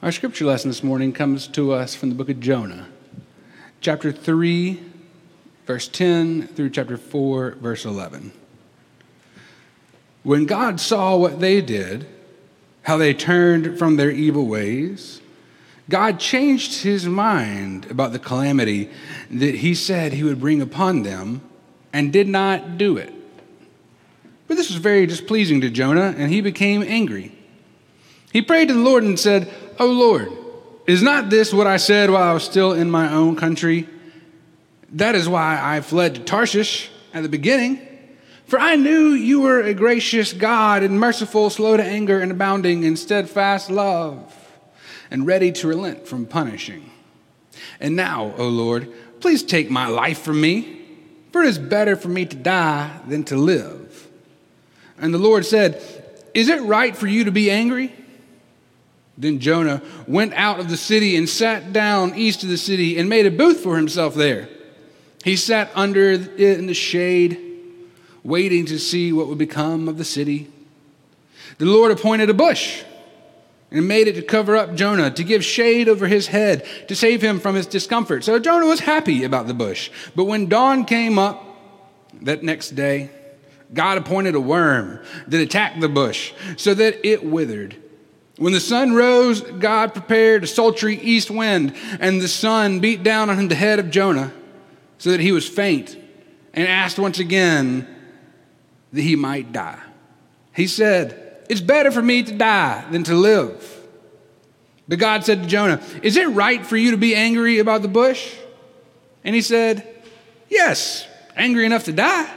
Our scripture lesson this morning comes to us from the book of Jonah, chapter 3, verse 10 through chapter 4, verse 11. When God saw what they did, how they turned from their evil ways, God changed his mind about the calamity that he said he would bring upon them and did not do it. But this was very displeasing to Jonah, and he became angry. He prayed to the Lord and said, O Lord, is not this what I said while I was still in my own country? That is why I fled to Tarshish at the beginning. For I knew you were a gracious God and merciful, slow to anger, and abounding in steadfast love, and ready to relent from punishing. And now, O Lord, please take my life from me, for it is better for me to die than to live. And the Lord said, Is it right for you to be angry? Then Jonah went out of the city and sat down east of the city and made a booth for himself there. He sat under it in the shade, waiting to see what would become of the city. The Lord appointed a bush and made it to cover up Jonah, to give shade over his head, to save him from his discomfort. So Jonah was happy about the bush. But when dawn came up that next day, God appointed a worm that attacked the bush so that it withered. When the sun rose, God prepared a sultry east wind, and the sun beat down on the head of Jonah so that he was faint and asked once again that he might die. He said, It's better for me to die than to live. But God said to Jonah, Is it right for you to be angry about the bush? And he said, Yes, angry enough to die.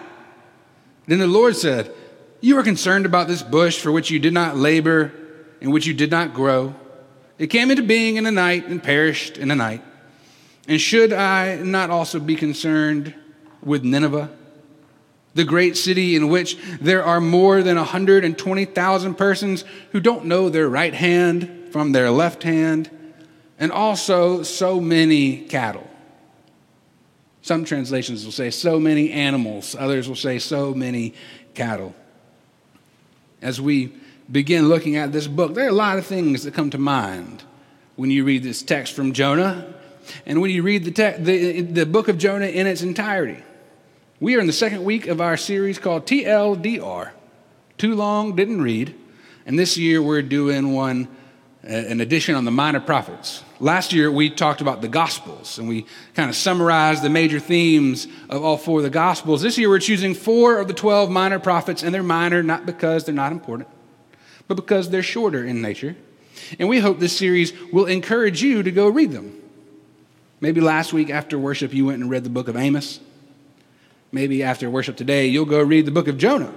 Then the Lord said, You are concerned about this bush for which you did not labor in which you did not grow. It came into being in a night and perished in a night. And should I not also be concerned with Nineveh, the great city in which there are more than 120,000 persons who don't know their right hand from their left hand, and also so many cattle? Some translations will say so many animals, others will say so many cattle. As we begin looking at this book, there are a lot of things that come to mind when you read this text from Jonah and when you read the, te- the, the book of Jonah in its entirety. We are in the second week of our series called TLDR Too Long Didn't Read. And this year we're doing one, uh, an edition on the minor prophets. Last year we talked about the Gospels and we kind of summarized the major themes of all four of the Gospels. This year we're choosing four of the 12 minor prophets, and they're minor not because they're not important but because they're shorter in nature. And we hope this series will encourage you to go read them. Maybe last week after worship, you went and read the book of Amos. Maybe after worship today, you'll go read the book of Jonah.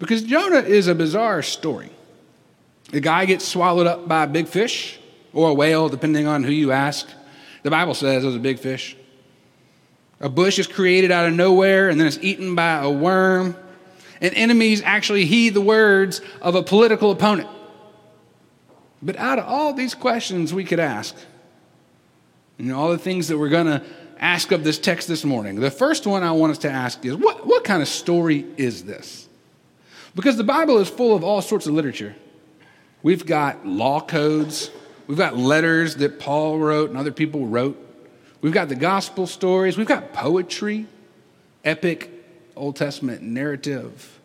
Because Jonah is a bizarre story. The guy gets swallowed up by a big fish or a whale, depending on who you ask. The Bible says it was a big fish. A bush is created out of nowhere and then it's eaten by a worm and enemies actually heed the words of a political opponent. But out of all these questions we could ask, you know, all the things that we're going to ask of this text this morning, the first one I want us to ask is what, what kind of story is this? Because the Bible is full of all sorts of literature. We've got law codes, we've got letters that Paul wrote and other people wrote, we've got the gospel stories, we've got poetry, epic Old Testament narrative.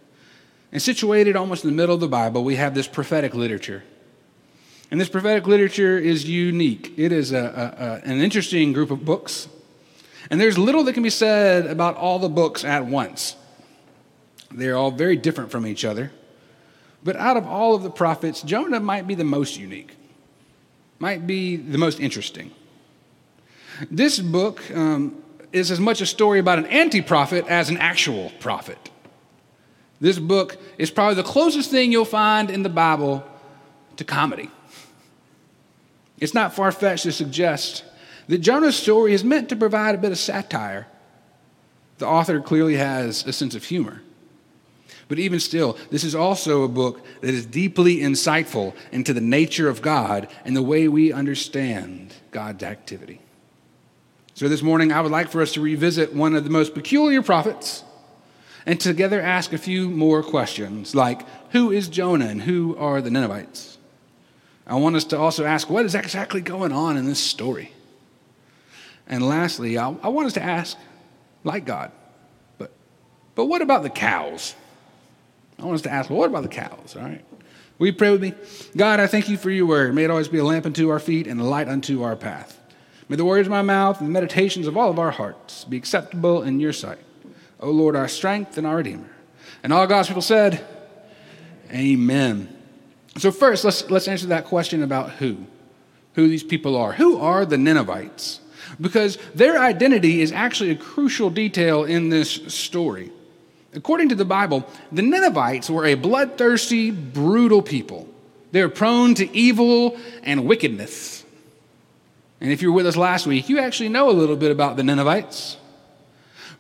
And situated almost in the middle of the Bible, we have this prophetic literature. And this prophetic literature is unique. It is a, a, a, an interesting group of books. And there's little that can be said about all the books at once. They're all very different from each other. But out of all of the prophets, Jonah might be the most unique, might be the most interesting. This book um, is as much a story about an anti prophet as an actual prophet. This book is probably the closest thing you'll find in the Bible to comedy. It's not far fetched to suggest that Jonah's story is meant to provide a bit of satire. The author clearly has a sense of humor. But even still, this is also a book that is deeply insightful into the nature of God and the way we understand God's activity. So this morning, I would like for us to revisit one of the most peculiar prophets and together ask a few more questions, like who is Jonah and who are the Ninevites? I want us to also ask what is exactly going on in this story? And lastly, I, I want us to ask, like God, but, but what about the cows? I want us to ask, well, what about the cows? All right. Will you pray with me? God, I thank you for your word. May it always be a lamp unto our feet and a light unto our path. May the words of my mouth and the meditations of all of our hearts be acceptable in your sight. O Lord, our strength and our Redeemer. And all God's people said, Amen. So first, let's, let's answer that question about who, who these people are. Who are the Ninevites? Because their identity is actually a crucial detail in this story. According to the Bible, the Ninevites were a bloodthirsty, brutal people. They were prone to evil and wickedness. And if you were with us last week, you actually know a little bit about the Ninevites.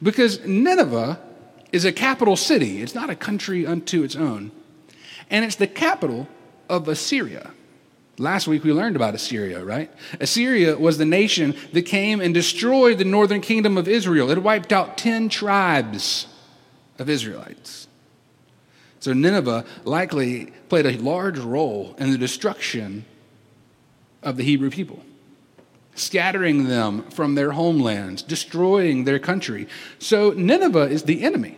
Because Nineveh is a capital city, it's not a country unto its own. And it's the capital of Assyria. Last week we learned about Assyria, right? Assyria was the nation that came and destroyed the northern kingdom of Israel. It wiped out 10 tribes of Israelites. So Nineveh likely played a large role in the destruction of the Hebrew people, scattering them from their homelands, destroying their country. So Nineveh is the enemy.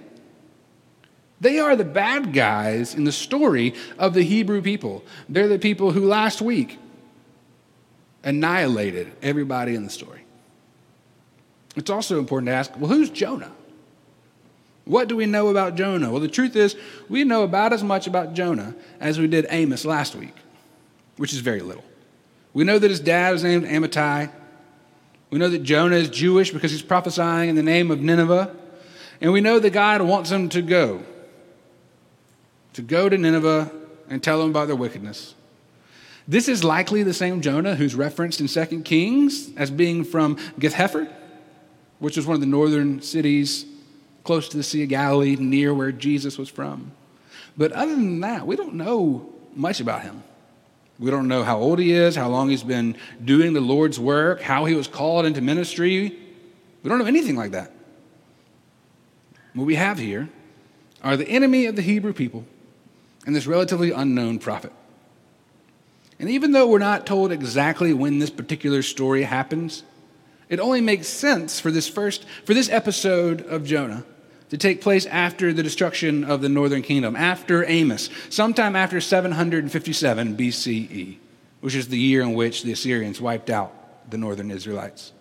They are the bad guys in the story of the Hebrew people. They're the people who last week annihilated everybody in the story. It's also important to ask well, who's Jonah? What do we know about Jonah? Well, the truth is, we know about as much about Jonah as we did Amos last week, which is very little. We know that his dad was named Amittai. We know that Jonah is Jewish because he's prophesying in the name of Nineveh. And we know that God wants him to go to go to Nineveh and tell them about their wickedness. This is likely the same Jonah who's referenced in 2 Kings as being from Gath-hepher, which was one of the northern cities close to the Sea of Galilee, near where Jesus was from. But other than that, we don't know much about him. We don't know how old he is, how long he's been doing the Lord's work, how he was called into ministry. We don't know anything like that. What we have here are the enemy of the Hebrew people and this relatively unknown prophet. And even though we're not told exactly when this particular story happens, it only makes sense for this first for this episode of Jonah to take place after the destruction of the northern kingdom, after Amos, sometime after 757 BCE, which is the year in which the Assyrians wiped out the northern Israelites.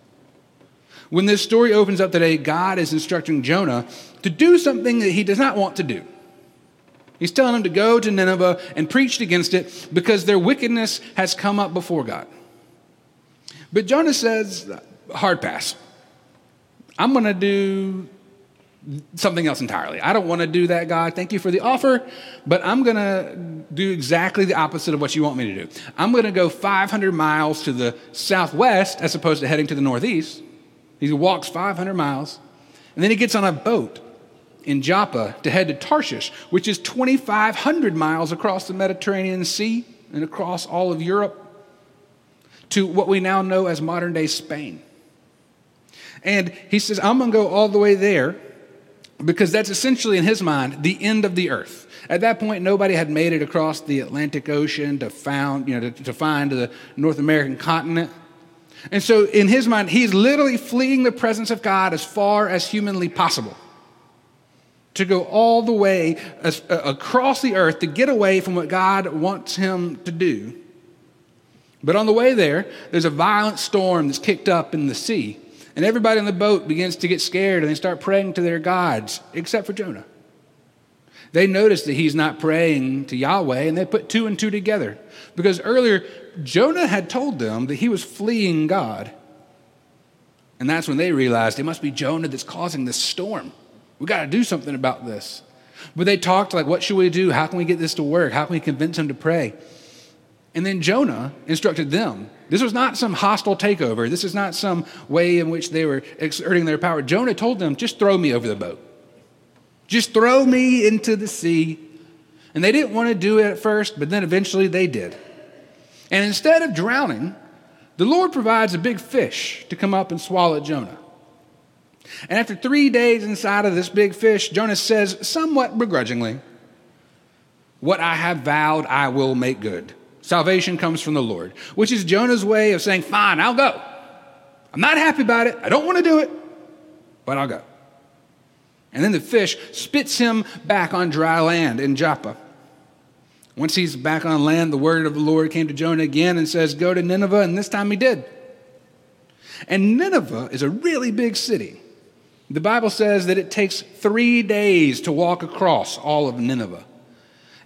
When this story opens up today, God is instructing Jonah to do something that he does not want to do. He's telling him to go to Nineveh and preach against it because their wickedness has come up before God. But Jonah says, hard pass. I'm going to do something else entirely. I don't want to do that, God. Thank you for the offer, but I'm going to do exactly the opposite of what you want me to do. I'm going to go 500 miles to the southwest as opposed to heading to the northeast. He walks 500 miles, and then he gets on a boat in Joppa to head to Tarshish, which is 2,500 miles across the Mediterranean Sea and across all of Europe to what we now know as modern day Spain. And he says, I'm going to go all the way there because that's essentially, in his mind, the end of the earth. At that point, nobody had made it across the Atlantic Ocean to, found, you know, to, to find the North American continent. And so, in his mind, he's literally fleeing the presence of God as far as humanly possible to go all the way uh, across the earth to get away from what God wants him to do. But on the way there, there's a violent storm that's kicked up in the sea. And everybody on the boat begins to get scared and they start praying to their gods, except for Jonah. They notice that he's not praying to Yahweh and they put two and two together. Because earlier, Jonah had told them that he was fleeing God. And that's when they realized it must be Jonah that's causing this storm. We got to do something about this. But they talked like, what should we do? How can we get this to work? How can we convince him to pray? And then Jonah instructed them. This was not some hostile takeover. This is not some way in which they were exerting their power. Jonah told them, just throw me over the boat. Just throw me into the sea. And they didn't want to do it at first, but then eventually they did. And instead of drowning, the Lord provides a big fish to come up and swallow Jonah. And after three days inside of this big fish, Jonah says, somewhat begrudgingly, What I have vowed, I will make good. Salvation comes from the Lord, which is Jonah's way of saying, Fine, I'll go. I'm not happy about it. I don't want to do it, but I'll go. And then the fish spits him back on dry land in Joppa. Once he's back on land, the word of the Lord came to Jonah again and says, Go to Nineveh, and this time he did. And Nineveh is a really big city. The Bible says that it takes three days to walk across all of Nineveh.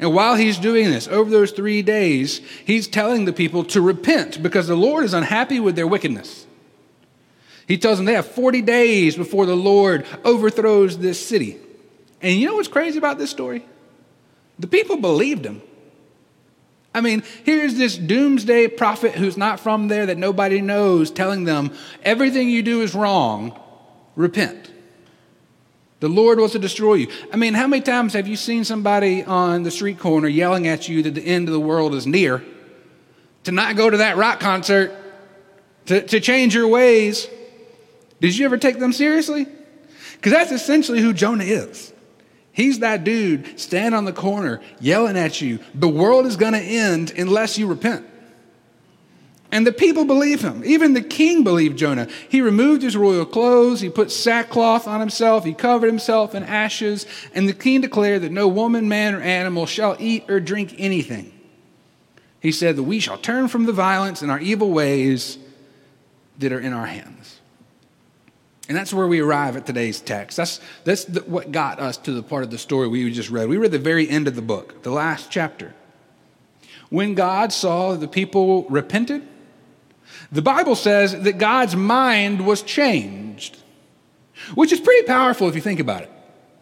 And while he's doing this, over those three days, he's telling the people to repent because the Lord is unhappy with their wickedness. He tells them they have 40 days before the Lord overthrows this city. And you know what's crazy about this story? The people believed him. I mean, here's this doomsday prophet who's not from there that nobody knows telling them everything you do is wrong, repent. The Lord wants to destroy you. I mean, how many times have you seen somebody on the street corner yelling at you that the end of the world is near? To not go to that rock concert, to, to change your ways. Did you ever take them seriously? Because that's essentially who Jonah is. He's that dude standing on the corner yelling at you, the world is going to end unless you repent. And the people believe him. Even the king believed Jonah. He removed his royal clothes, he put sackcloth on himself, he covered himself in ashes, and the king declared that no woman, man, or animal shall eat or drink anything. He said that we shall turn from the violence and our evil ways that are in our hands. And that's where we arrive at today's text. That's, that's the, what got us to the part of the story we just read. We read the very end of the book, the last chapter. When God saw the people repented, the Bible says that God's mind was changed, which is pretty powerful if you think about it.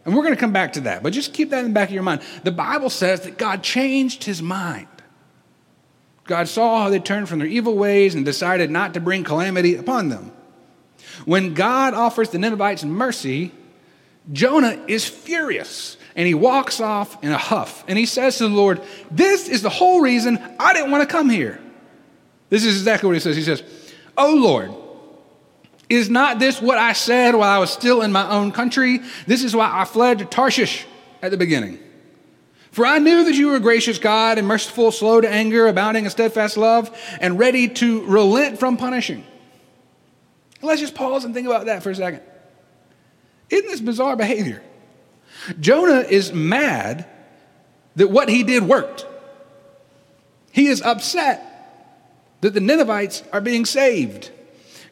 And we're going to come back to that, but just keep that in the back of your mind. The Bible says that God changed his mind. God saw how they turned from their evil ways and decided not to bring calamity upon them. When God offers the Ninevites mercy, Jonah is furious and he walks off in a huff and he says to the Lord, This is the whole reason I didn't want to come here. This is exactly what he says. He says, Oh Lord, is not this what I said while I was still in my own country? This is why I fled to Tarshish at the beginning. For I knew that you were a gracious God and merciful, slow to anger, abounding in steadfast love, and ready to relent from punishing. Let's just pause and think about that for a second. Isn't this bizarre behavior? Jonah is mad that what he did worked. He is upset that the Ninevites are being saved.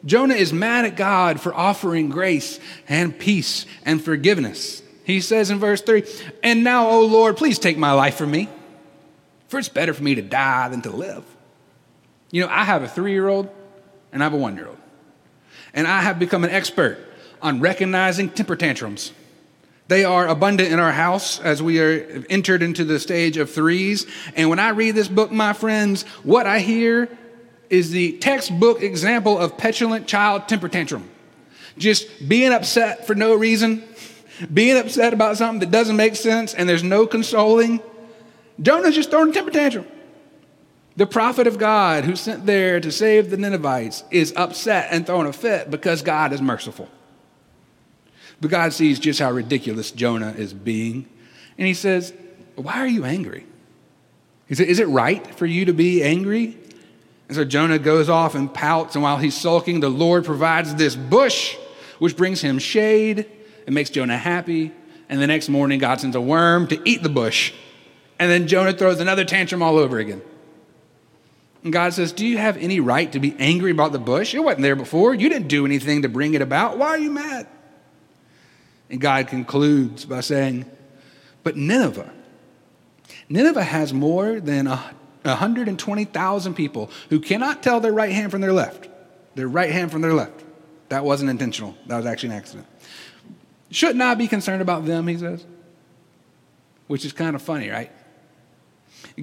Jonah is mad at God for offering grace and peace and forgiveness. He says in verse 3 And now, O Lord, please take my life from me, for it's better for me to die than to live. You know, I have a three year old and I have a one year old. And I have become an expert on recognizing temper tantrums. They are abundant in our house as we are entered into the stage of threes. And when I read this book, my friends, what I hear is the textbook example of petulant child temper tantrum. Just being upset for no reason, being upset about something that doesn't make sense, and there's no consoling. Jonah's just throwing a temper tantrum. The prophet of God who's sent there to save the Ninevites is upset and throwing a fit because God is merciful. But God sees just how ridiculous Jonah is being. And he says, Why are you angry? He said, Is it right for you to be angry? And so Jonah goes off and pouts, and while he's sulking, the Lord provides this bush, which brings him shade and makes Jonah happy. And the next morning, God sends a worm to eat the bush. And then Jonah throws another tantrum all over again. And God says, Do you have any right to be angry about the bush? It wasn't there before. You didn't do anything to bring it about. Why are you mad? And God concludes by saying, But Nineveh, Nineveh has more than a 120,000 people who cannot tell their right hand from their left. Their right hand from their left. That wasn't intentional, that was actually an accident. Should not I be concerned about them, he says. Which is kind of funny, right?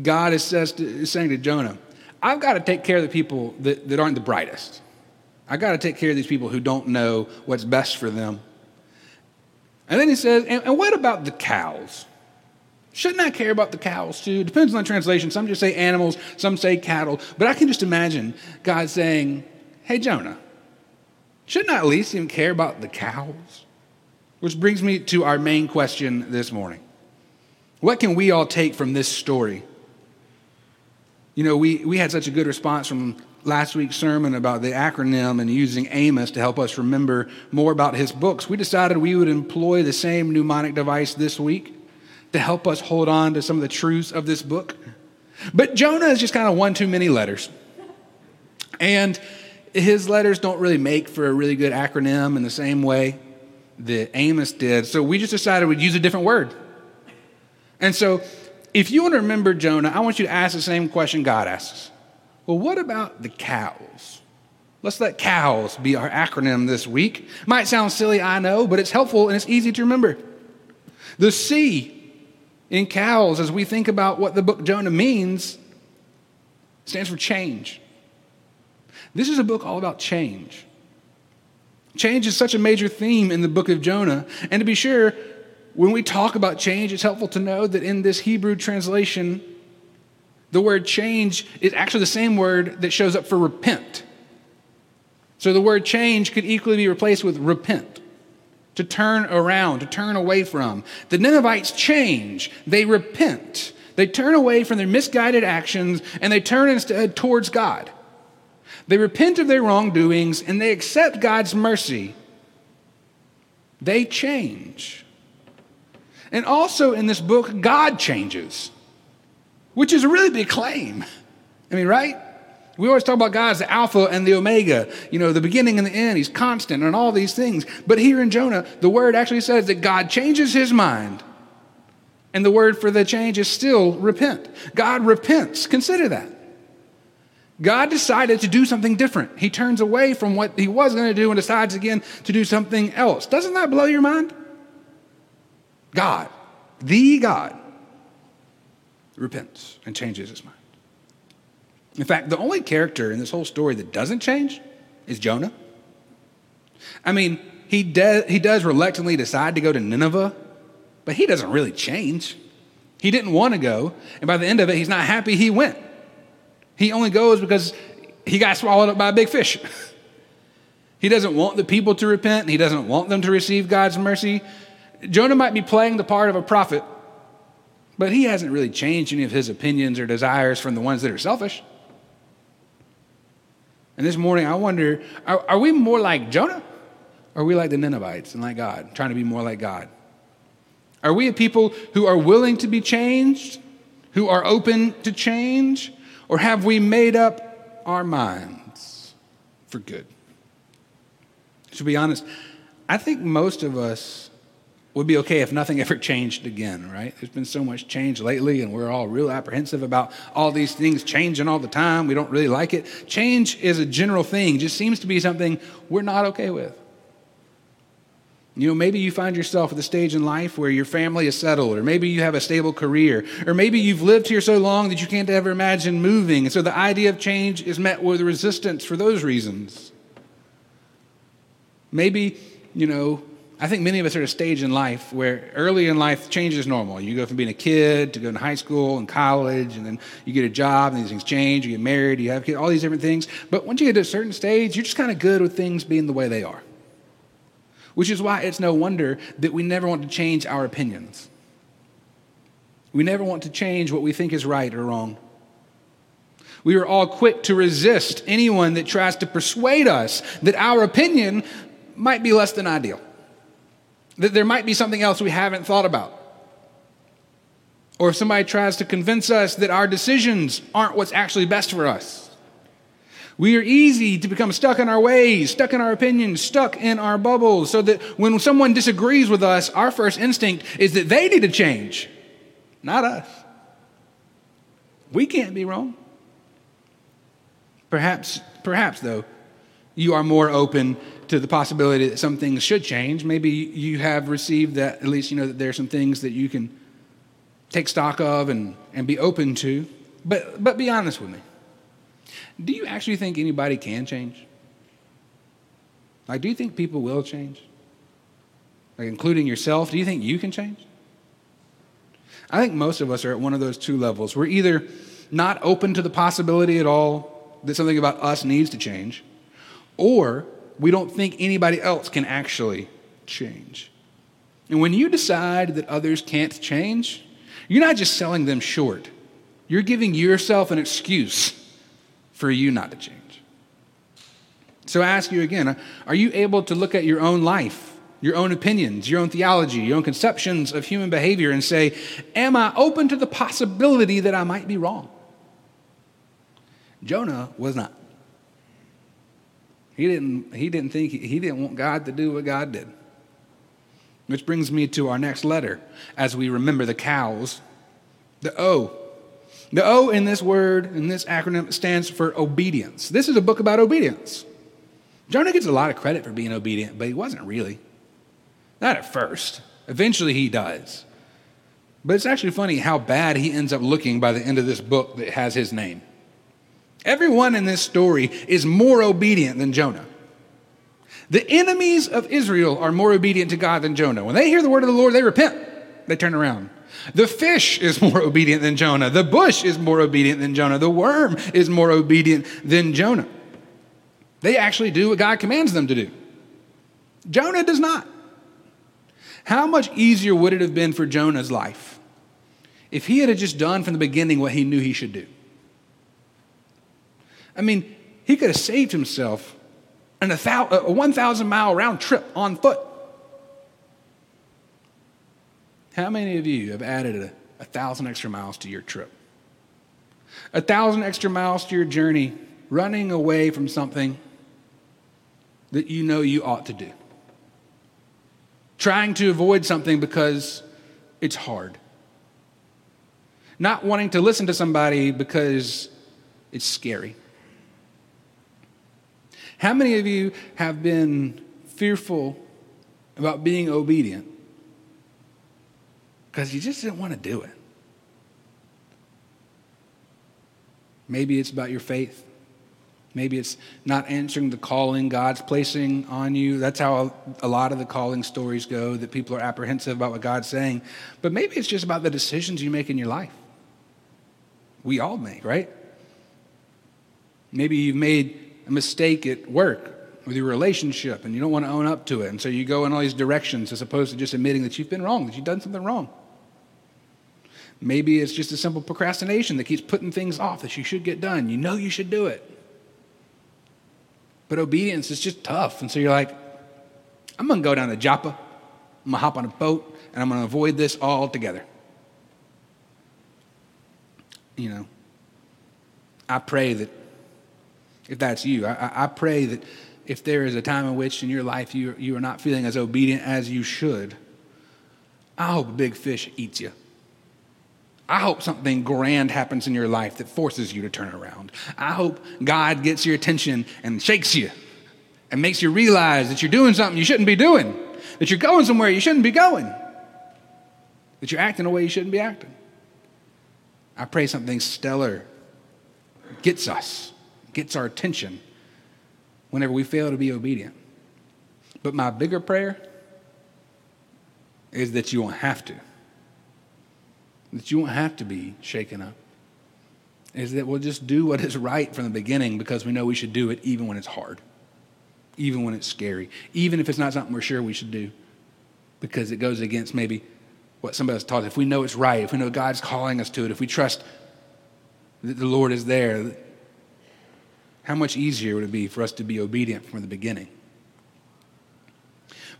God is, says to, is saying to Jonah, I've got to take care of the people that, that aren't the brightest. I've got to take care of these people who don't know what's best for them. And then he says, and, and what about the cows? Shouldn't I care about the cows too? Depends on the translation. Some just say animals, some say cattle. But I can just imagine God saying, Hey, Jonah, shouldn't I at least even care about the cows? Which brings me to our main question this morning. What can we all take from this story? You know, we, we had such a good response from last week's sermon about the acronym and using Amos to help us remember more about his books. We decided we would employ the same mnemonic device this week to help us hold on to some of the truths of this book. But Jonah is just kind of one too many letters. And his letters don't really make for a really good acronym in the same way that Amos did. So we just decided we'd use a different word. And so if you want to remember Jonah, I want you to ask the same question God asks. Well, what about the cows? Let's let cows be our acronym this week. Might sound silly, I know, but it's helpful and it's easy to remember. The C in cows, as we think about what the book Jonah means, stands for change. This is a book all about change. Change is such a major theme in the book of Jonah. And to be sure, when we talk about change, it's helpful to know that in this Hebrew translation, the word change is actually the same word that shows up for repent. So the word change could equally be replaced with repent, to turn around, to turn away from. The Ninevites change, they repent. They turn away from their misguided actions and they turn instead towards God. They repent of their wrongdoings and they accept God's mercy. They change. And also in this book, God changes, which is a really big claim. I mean, right? We always talk about God as the Alpha and the Omega, you know, the beginning and the end. He's constant and all these things. But here in Jonah, the word actually says that God changes his mind. And the word for the change is still repent. God repents. Consider that. God decided to do something different. He turns away from what he was going to do and decides again to do something else. Doesn't that blow your mind? God, the God, repents and changes his mind. In fact, the only character in this whole story that doesn't change is Jonah. I mean, he, de- he does reluctantly decide to go to Nineveh, but he doesn't really change. He didn't want to go, and by the end of it, he's not happy he went. He only goes because he got swallowed up by a big fish. he doesn't want the people to repent, he doesn't want them to receive God's mercy. Jonah might be playing the part of a prophet, but he hasn't really changed any of his opinions or desires from the ones that are selfish. And this morning, I wonder are, are we more like Jonah? Or are we like the Ninevites and like God, trying to be more like God? Are we a people who are willing to be changed, who are open to change? Or have we made up our minds for good? To be honest, I think most of us would be okay if nothing ever changed again, right? There's been so much change lately, and we're all real apprehensive about all these things changing all the time. We don't really like it. Change is a general thing, just seems to be something we're not okay with. You know, maybe you find yourself at the stage in life where your family is settled, or maybe you have a stable career, or maybe you've lived here so long that you can't ever imagine moving. And so the idea of change is met with resistance for those reasons. Maybe, you know, I think many of us are at a stage in life where early in life change is normal. You go from being a kid to going to high school and college, and then you get a job, and these things change. You get married, you have kids, all these different things. But once you get to a certain stage, you're just kind of good with things being the way they are which is why it's no wonder that we never want to change our opinions. We never want to change what we think is right or wrong. We are all quick to resist anyone that tries to persuade us that our opinion might be less than ideal, that there might be something else we haven't thought about. Or if somebody tries to convince us that our decisions aren't what's actually best for us. We are easy to become stuck in our ways, stuck in our opinions, stuck in our bubbles, so that when someone disagrees with us, our first instinct is that they need to change, not us. We can't be wrong. Perhaps, perhaps though, you are more open to the possibility that some things should change. Maybe you have received that, at least you know that there are some things that you can take stock of and, and be open to. But, but be honest with me. Do you actually think anybody can change? Like, do you think people will change? Like, including yourself, do you think you can change? I think most of us are at one of those two levels. We're either not open to the possibility at all that something about us needs to change, or we don't think anybody else can actually change. And when you decide that others can't change, you're not just selling them short, You're giving yourself an excuse for you not to change. So I ask you again are you able to look at your own life, your own opinions, your own theology, your own conceptions of human behavior and say, Am I open to the possibility that I might be wrong? Jonah was not. He didn't, he didn't think, he didn't want God to do what God did. Which brings me to our next letter as we remember the cows. The O. The O in this word, in this acronym, stands for obedience. This is a book about obedience. Jonah gets a lot of credit for being obedient, but he wasn't really. Not at first. Eventually he does. But it's actually funny how bad he ends up looking by the end of this book that has his name. Everyone in this story is more obedient than Jonah. The enemies of Israel are more obedient to God than Jonah. When they hear the word of the Lord, they repent, they turn around. The fish is more obedient than Jonah. The bush is more obedient than Jonah. The worm is more obedient than Jonah. They actually do what God commands them to do. Jonah does not. How much easier would it have been for Jonah's life if he had just done from the beginning what he knew he should do? I mean, he could have saved himself an a, a 1,000 mile round trip on foot. How many of you have added a, a thousand extra miles to your trip? A thousand extra miles to your journey, running away from something that you know you ought to do. Trying to avoid something because it's hard. Not wanting to listen to somebody because it's scary. How many of you have been fearful about being obedient because you just didn't want to do it? Maybe it's about your faith. Maybe it's not answering the calling God's placing on you. That's how a lot of the calling stories go, that people are apprehensive about what God's saying. But maybe it's just about the decisions you make in your life. We all make, right? Maybe you've made a mistake at work with your relationship and you don't want to own up to it. And so you go in all these directions as opposed to just admitting that you've been wrong, that you've done something wrong. Maybe it's just a simple procrastination that keeps putting things off that you should get done. You know you should do it. But obedience is just tough. And so you're like, I'm going to go down to Joppa, I'm going to hop on a boat, and I'm going to avoid this altogether. You know, I pray that if that's you. I, I pray that if there is a time in which in your life you, you are not feeling as obedient as you should, I hope a big fish eats you. I hope something grand happens in your life that forces you to turn around. I hope God gets your attention and shakes you and makes you realize that you're doing something you shouldn't be doing, that you're going somewhere you shouldn't be going, that you're acting a way you shouldn't be acting. I pray something stellar gets us gets our attention whenever we fail to be obedient. But my bigger prayer is that you won't have to. That you won't have to be shaken up. Is that we'll just do what is right from the beginning because we know we should do it even when it's hard, even when it's scary, even if it's not something we're sure we should do because it goes against maybe what somebody else taught us. If we know it's right, if we know God's calling us to it, if we trust that the Lord is there, how much easier would it be for us to be obedient from the beginning?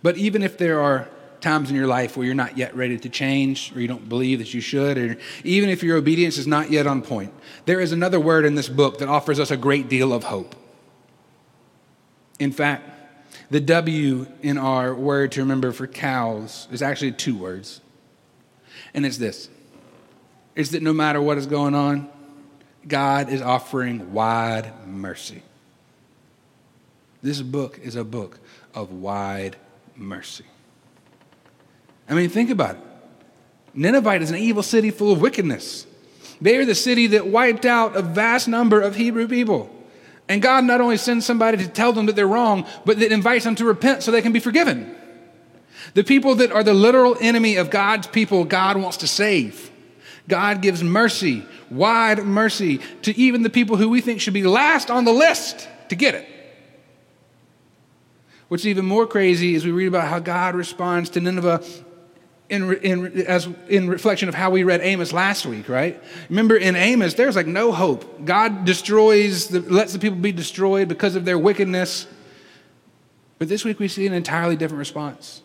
But even if there are times in your life where you're not yet ready to change, or you don't believe that you should, or even if your obedience is not yet on point, there is another word in this book that offers us a great deal of hope. In fact, the W in our word to remember for cows is actually two words. And it's this it's that no matter what is going on, God is offering wide mercy. This book is a book of wide mercy. I mean, think about it. Ninevite is an evil city full of wickedness. They are the city that wiped out a vast number of Hebrew people. And God not only sends somebody to tell them that they're wrong, but that invites them to repent so they can be forgiven. The people that are the literal enemy of God's people, God wants to save. God gives mercy, wide mercy, to even the people who we think should be last on the list to get it. What's even more crazy is we read about how God responds to Nineveh in, in, as, in reflection of how we read Amos last week, right? Remember in Amos, there's like no hope. God destroys, the, lets the people be destroyed because of their wickedness. But this week we see an entirely different response.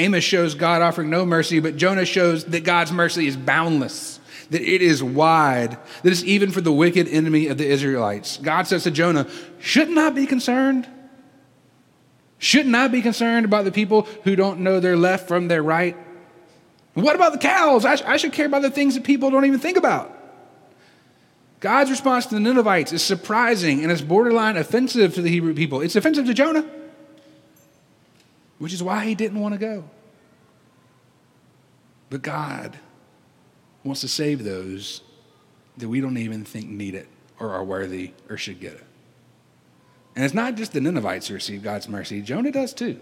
Amos shows God offering no mercy, but Jonah shows that God's mercy is boundless, that it is wide, that it's even for the wicked enemy of the Israelites. God says to Jonah, Shouldn't I be concerned? Shouldn't I be concerned about the people who don't know their left from their right? What about the cows? I, sh- I should care about the things that people don't even think about. God's response to the Ninevites is surprising and it's borderline offensive to the Hebrew people. It's offensive to Jonah, which is why he didn't want to go. But God wants to save those that we don't even think need it or are worthy or should get it. And it's not just the Ninevites who receive God's mercy, Jonah does too.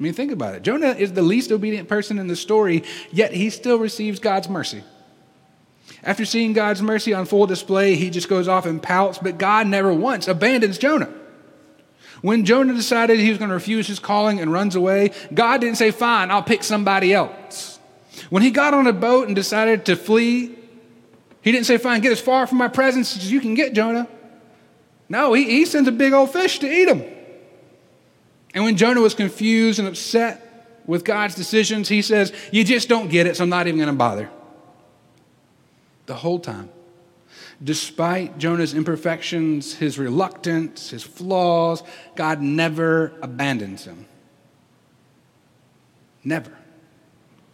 I mean, think about it. Jonah is the least obedient person in the story, yet he still receives God's mercy. After seeing God's mercy on full display, he just goes off and pouts, but God never once abandons Jonah. When Jonah decided he was going to refuse his calling and runs away, God didn't say, Fine, I'll pick somebody else. When he got on a boat and decided to flee, he didn't say, Fine, get as far from my presence as you can get, Jonah. No, he, he sends a big old fish to eat him. And when Jonah was confused and upset with God's decisions, he says, You just don't get it, so I'm not even going to bother the whole time. Despite Jonah's imperfections, his reluctance, his flaws, God never abandons him. Never.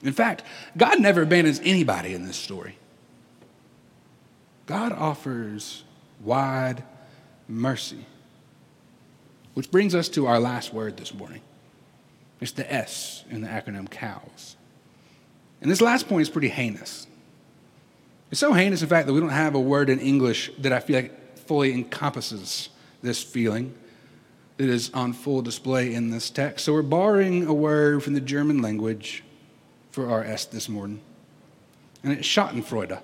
In fact, God never abandons anybody in this story. God offers wide mercy. Which brings us to our last word this morning. It's the S in the acronym COWS. And this last point is pretty heinous. It's so heinous, in fact, that we don't have a word in English that I feel like fully encompasses this feeling that is on full display in this text. So we're borrowing a word from the German language for our S this morning, and it's Schadenfreude. Have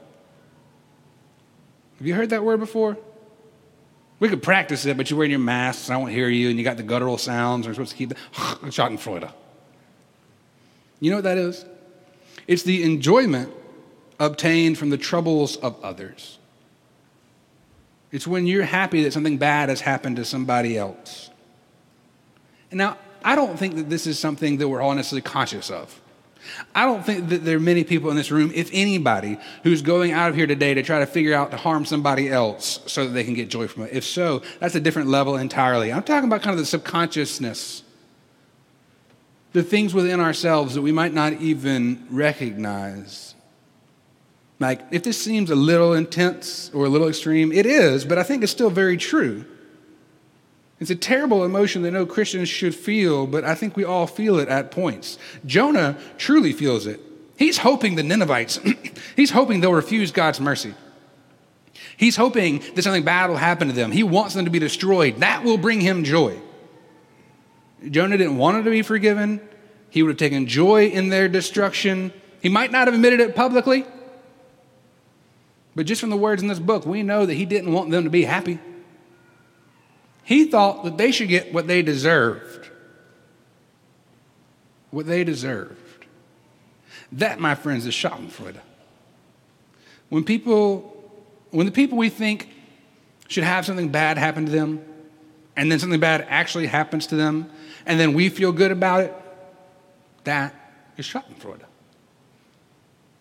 you heard that word before? We could practice it, but you're wearing your masks, and I won't hear you, and you got the guttural sounds, and we're supposed to keep the Schadenfreude. You know what that is? It's the enjoyment obtained from the troubles of others. It's when you're happy that something bad has happened to somebody else. And now, I don't think that this is something that we're all necessarily conscious of. I don't think that there are many people in this room, if anybody, who's going out of here today to try to figure out to harm somebody else so that they can get joy from it. If so, that's a different level entirely. I'm talking about kind of the subconsciousness, the things within ourselves that we might not even recognize. Like, if this seems a little intense or a little extreme, it is, but I think it's still very true. It's a terrible emotion that no Christian should feel, but I think we all feel it at points. Jonah truly feels it. He's hoping the Ninevites, he's hoping they'll refuse God's mercy. He's hoping that something bad will happen to them. He wants them to be destroyed. That will bring him joy. Jonah didn't want to be forgiven. He would have taken joy in their destruction. He might not have admitted it publicly, but just from the words in this book, we know that he didn't want them to be happy. He thought that they should get what they deserved. What they deserved. That, my friends, is Schadenfreude. When people, when the people we think should have something bad happen to them, and then something bad actually happens to them, and then we feel good about it, that is Schadenfreude.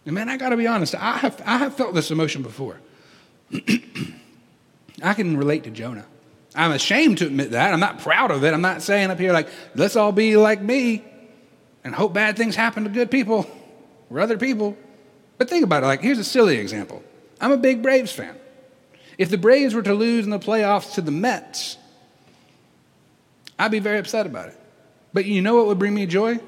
And man, I got to be honest, I have, I have felt this emotion before. I can relate to Jonah. I'm ashamed to admit that. I'm not proud of it. I'm not saying up here, like, let's all be like me and hope bad things happen to good people or other people. But think about it. Like, here's a silly example I'm a big Braves fan. If the Braves were to lose in the playoffs to the Mets, I'd be very upset about it. But you know what would bring me joy?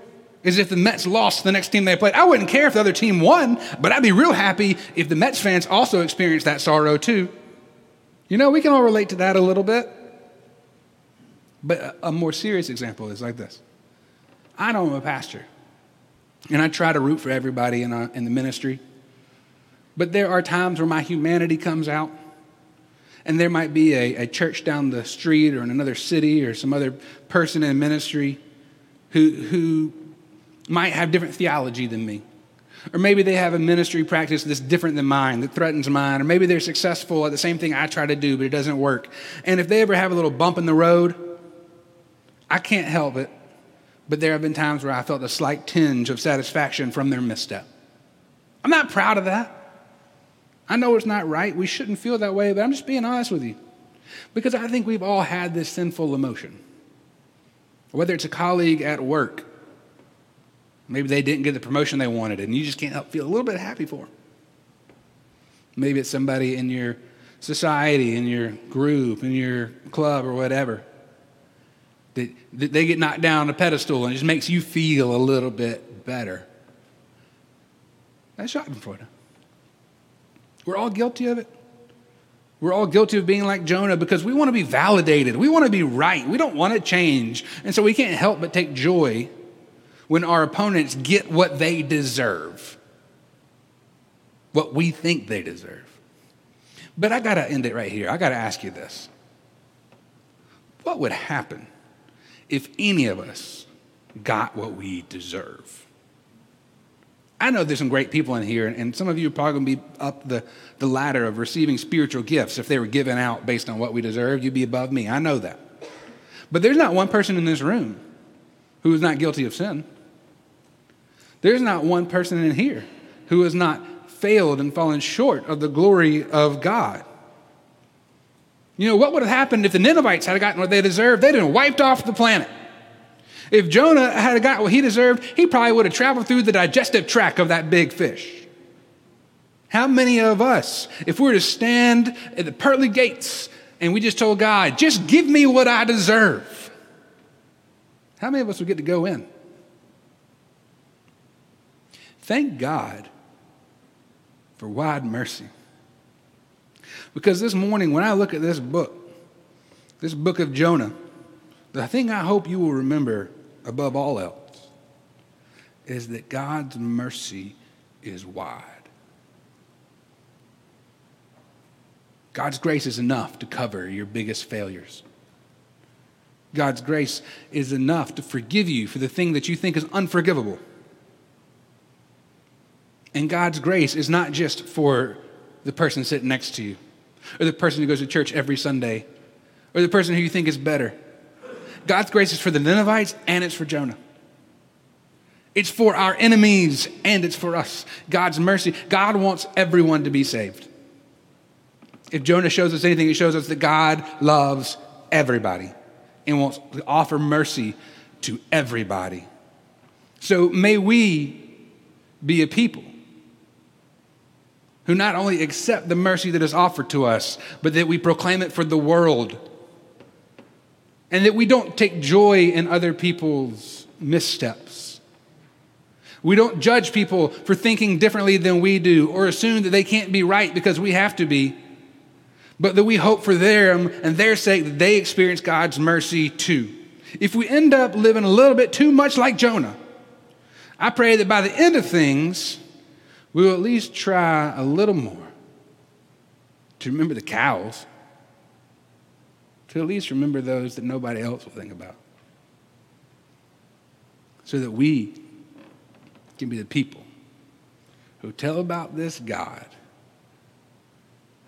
Is if the Mets lost the next team they played. I wouldn't care if the other team won, but I'd be real happy if the Mets fans also experienced that sorrow too. You know, we can all relate to that a little bit. But a more serious example is like this I know I'm a pastor, and I try to root for everybody in, our, in the ministry. But there are times where my humanity comes out, and there might be a, a church down the street or in another city or some other person in ministry who, who might have different theology than me. Or maybe they have a ministry practice that's different than mine, that threatens mine. Or maybe they're successful at the same thing I try to do, but it doesn't work. And if they ever have a little bump in the road, I can't help it. But there have been times where I felt a slight tinge of satisfaction from their misstep. I'm not proud of that. I know it's not right. We shouldn't feel that way, but I'm just being honest with you. Because I think we've all had this sinful emotion. Whether it's a colleague at work Maybe they didn't get the promotion they wanted, and you just can't help feel a little bit happy for them. Maybe it's somebody in your society, in your group, in your club, or whatever. That, that they get knocked down a pedestal and it just makes you feel a little bit better. That's Schadenfreude. We're all guilty of it. We're all guilty of being like Jonah because we want to be validated. We want to be right. We don't want to change. And so we can't help but take joy when our opponents get what they deserve, what we think they deserve. But I got to end it right here. I got to ask you this What would happen if any of us got what we deserve? I know there's some great people in here, and some of you are probably going to be up the, the ladder of receiving spiritual gifts. If they were given out based on what we deserve, you'd be above me. I know that. But there's not one person in this room who is not guilty of sin. There's not one person in here who has not failed and fallen short of the glory of God. You know, what would have happened if the Ninevites had gotten what they deserved? They'd have been wiped off the planet. If Jonah had got what he deserved, he probably would have traveled through the digestive tract of that big fish. How many of us, if we were to stand at the pearly gates and we just told God, just give me what I deserve, how many of us would get to go in? Thank God for wide mercy. Because this morning, when I look at this book, this book of Jonah, the thing I hope you will remember above all else is that God's mercy is wide. God's grace is enough to cover your biggest failures. God's grace is enough to forgive you for the thing that you think is unforgivable. And God's grace is not just for the person sitting next to you, or the person who goes to church every Sunday, or the person who you think is better. God's grace is for the Ninevites and it's for Jonah. It's for our enemies and it's for us. God's mercy. God wants everyone to be saved. If Jonah shows us anything, it shows us that God loves everybody and wants to offer mercy to everybody. So may we be a people who not only accept the mercy that is offered to us, but that we proclaim it for the world. And that we don't take joy in other people's missteps. We don't judge people for thinking differently than we do or assume that they can't be right because we have to be, but that we hope for them and their sake that they experience God's mercy too. If we end up living a little bit too much like Jonah, I pray that by the end of things, we will at least try a little more to remember the cows, to at least remember those that nobody else will think about, so that we can be the people who tell about this God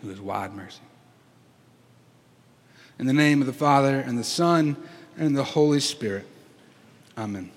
who is wide mercy. In the name of the Father, and the Son, and the Holy Spirit. Amen.